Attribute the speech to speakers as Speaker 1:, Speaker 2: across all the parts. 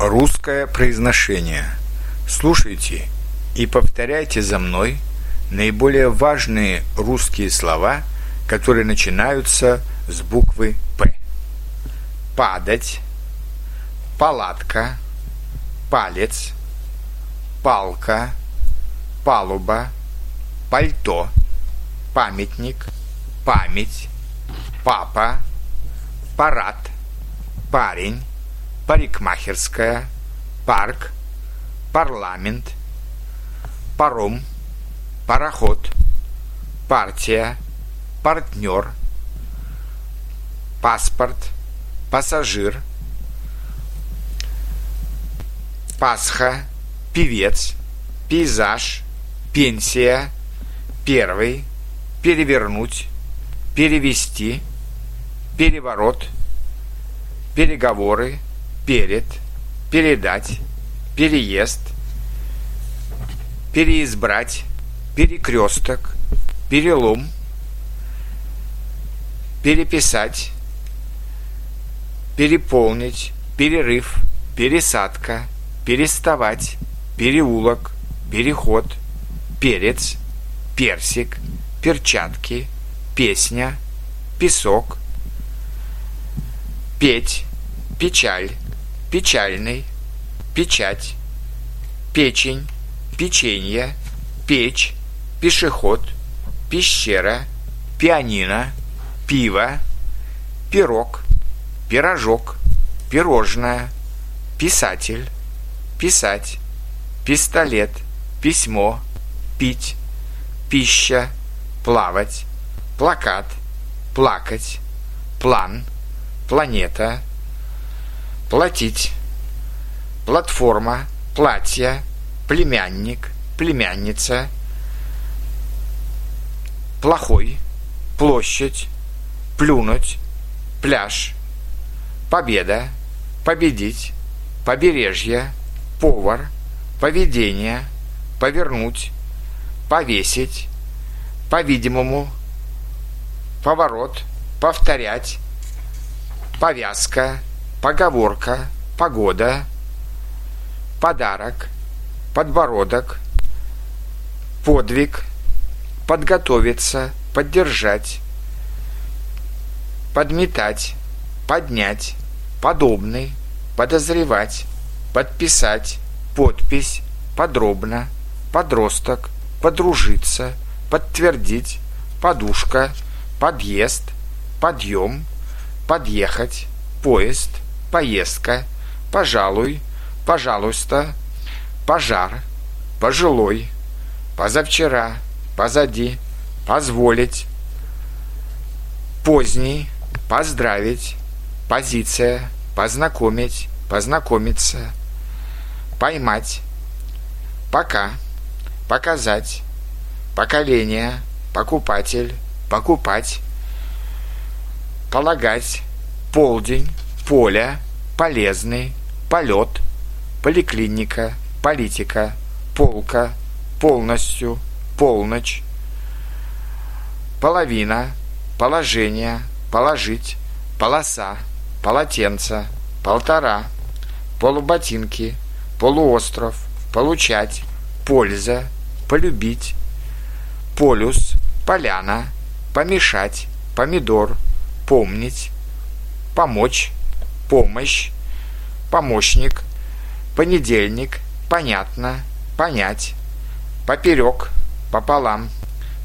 Speaker 1: Русское произношение. Слушайте и повторяйте за мной наиболее важные русские слова, которые начинаются с буквы «П». Падать, палатка, палец, палка, палуба, пальто, памятник, память, папа, парад, парень, парикмахерская, парк, парламент, паром, пароход, партия, партнер, паспорт, пассажир, Пасха, певец, пейзаж, пенсия, первый, перевернуть, перевести, переворот, переговоры, перед, передать, переезд, переизбрать, перекресток, перелом, переписать, переполнить, перерыв, пересадка, переставать, переулок, переход, перец, персик, перчатки, песня, песок, петь, печаль, печальный, печать, печень, печенье, печь, пешеход, пещера, пианино, пиво, пирог, пирожок, пирожное, писатель, писать, пистолет, письмо, пить, пища, плавать, плакат, плакать, план, планета, платить, платформа, платье, племянник, племянница, плохой, площадь, плюнуть, пляж, победа, победить, побережье, повар, поведение, повернуть, повесить, по-видимому, поворот, повторять, повязка, поговорка, погода, подарок, подбородок, подвиг, подготовиться, поддержать, подметать, поднять, подобный, подозревать, подписать, подпись, подробно, подросток, подружиться, подтвердить, подушка, подъезд, подъем, подъехать, поезд, поездка, пожалуй, пожалуйста, пожар, пожилой, позавчера, позади, позволить, поздний, поздравить, позиция, познакомить, познакомиться, поймать, пока, показать, поколение, покупатель, покупать, полагать, полдень, поле, полезный, полет, поликлиника, политика, полка, полностью, полночь, половина, положение, положить, полоса, полотенце, полтора, полуботинки, полуостров, получать, польза, полюбить, полюс, поляна, помешать, помидор, помнить, помочь, помощь, помощник, понедельник, понятно, понять, поперек, пополам,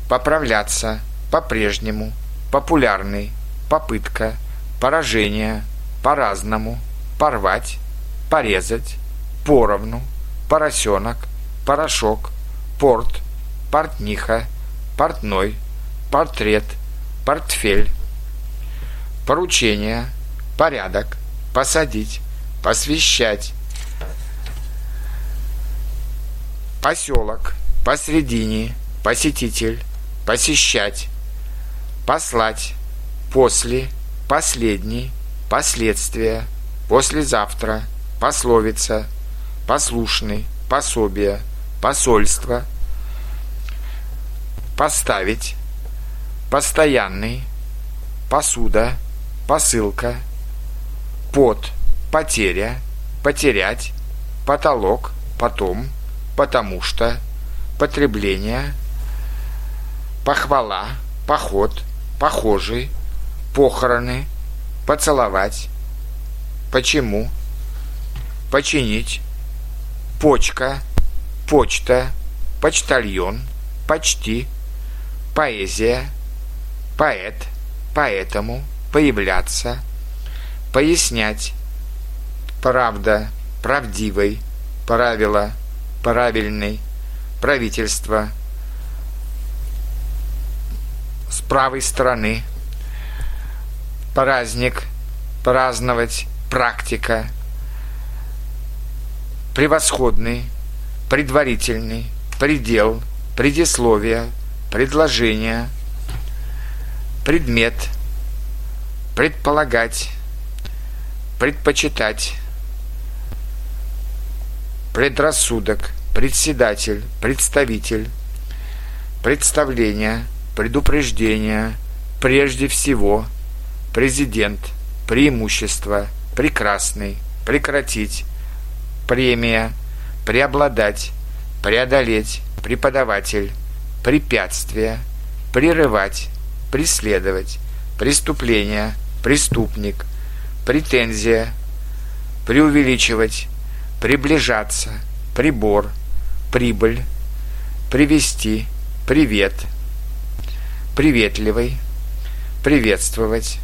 Speaker 1: поправляться, по-прежнему, популярный, попытка, поражение, по-разному, порвать, порезать, поровну, поросенок, порошок, порт, портниха, портной, портрет, портфель, поручение, порядок, посадить, посвящать, поселок, посредине, посетитель, посещать, послать, после, последний, последствия, послезавтра, пословица, послушный, пособие, посольство, поставить, постоянный, посуда, посылка, под, потеря, потерять, потолок, потом, потому что, потребление, похвала, поход, похожий, похороны, поцеловать, почему, починить, почка, почта, почтальон, почти, поэзия, поэт, поэтому, появляться, пояснять, правда, правдивый, правило, правильный, правительство, с правой стороны, праздник, праздновать, практика, превосходный, предварительный, предел, предисловие, предложение, предмет, предполагать, предпочитать, предрассудок, председатель, представитель, представление, предупреждение, прежде всего, президент, преимущество, прекрасный, прекратить, премия, преобладать, преодолеть, преподаватель, препятствие, прерывать, преследовать, преступление, преступник, претензия, преувеличивать, приближаться, прибор, прибыль, привести, привет, приветливый, приветствовать,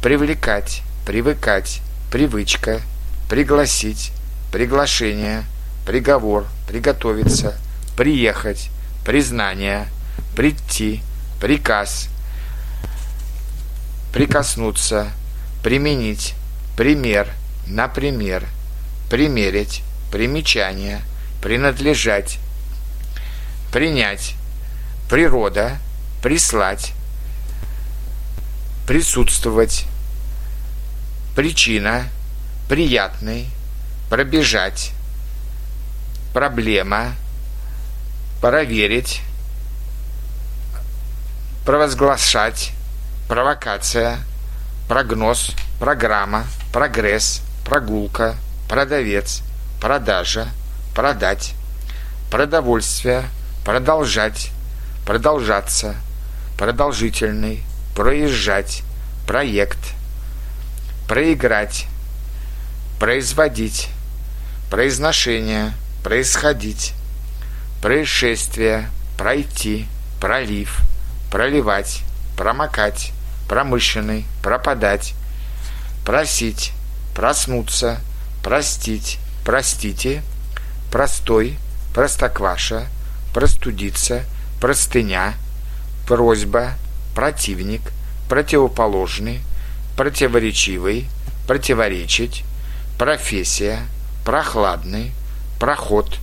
Speaker 1: привлекать, привыкать, привычка, пригласить, приглашение, приговор, приготовиться, приехать, признание, прийти, приказ, прикоснуться, применить, пример, например, примерить, примечание, принадлежать, принять, природа, прислать, присутствовать, причина, приятный, пробежать, проблема, проверить, провозглашать, провокация, прогноз, программа, прогресс, прогулка, продавец, продажа, продать, продовольствие, продолжать, продолжаться, продолжительный, проезжать, проект, проиграть, производить, произношение, происходить, происшествие, пройти, пролив, проливать, промокать, промышленный, пропадать, просить, проснуться, простить, простите, простой, простокваша, простудиться, простыня, просьба, противник, противоположный, противоречивый, противоречить, профессия, прохладный, проход,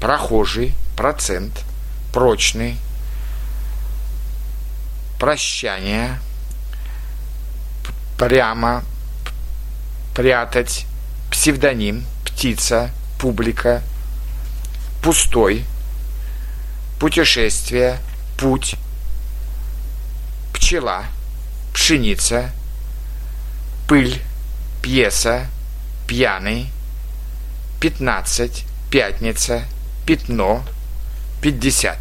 Speaker 1: прохожий, процент, прочный, прощание, прямо, прятать, псевдоним, птица, публика, пустой, путешествие, путь, пчела, пшеница, пыль, пьеса, пьяный, пятнадцать, пятница, пятно, пятьдесят.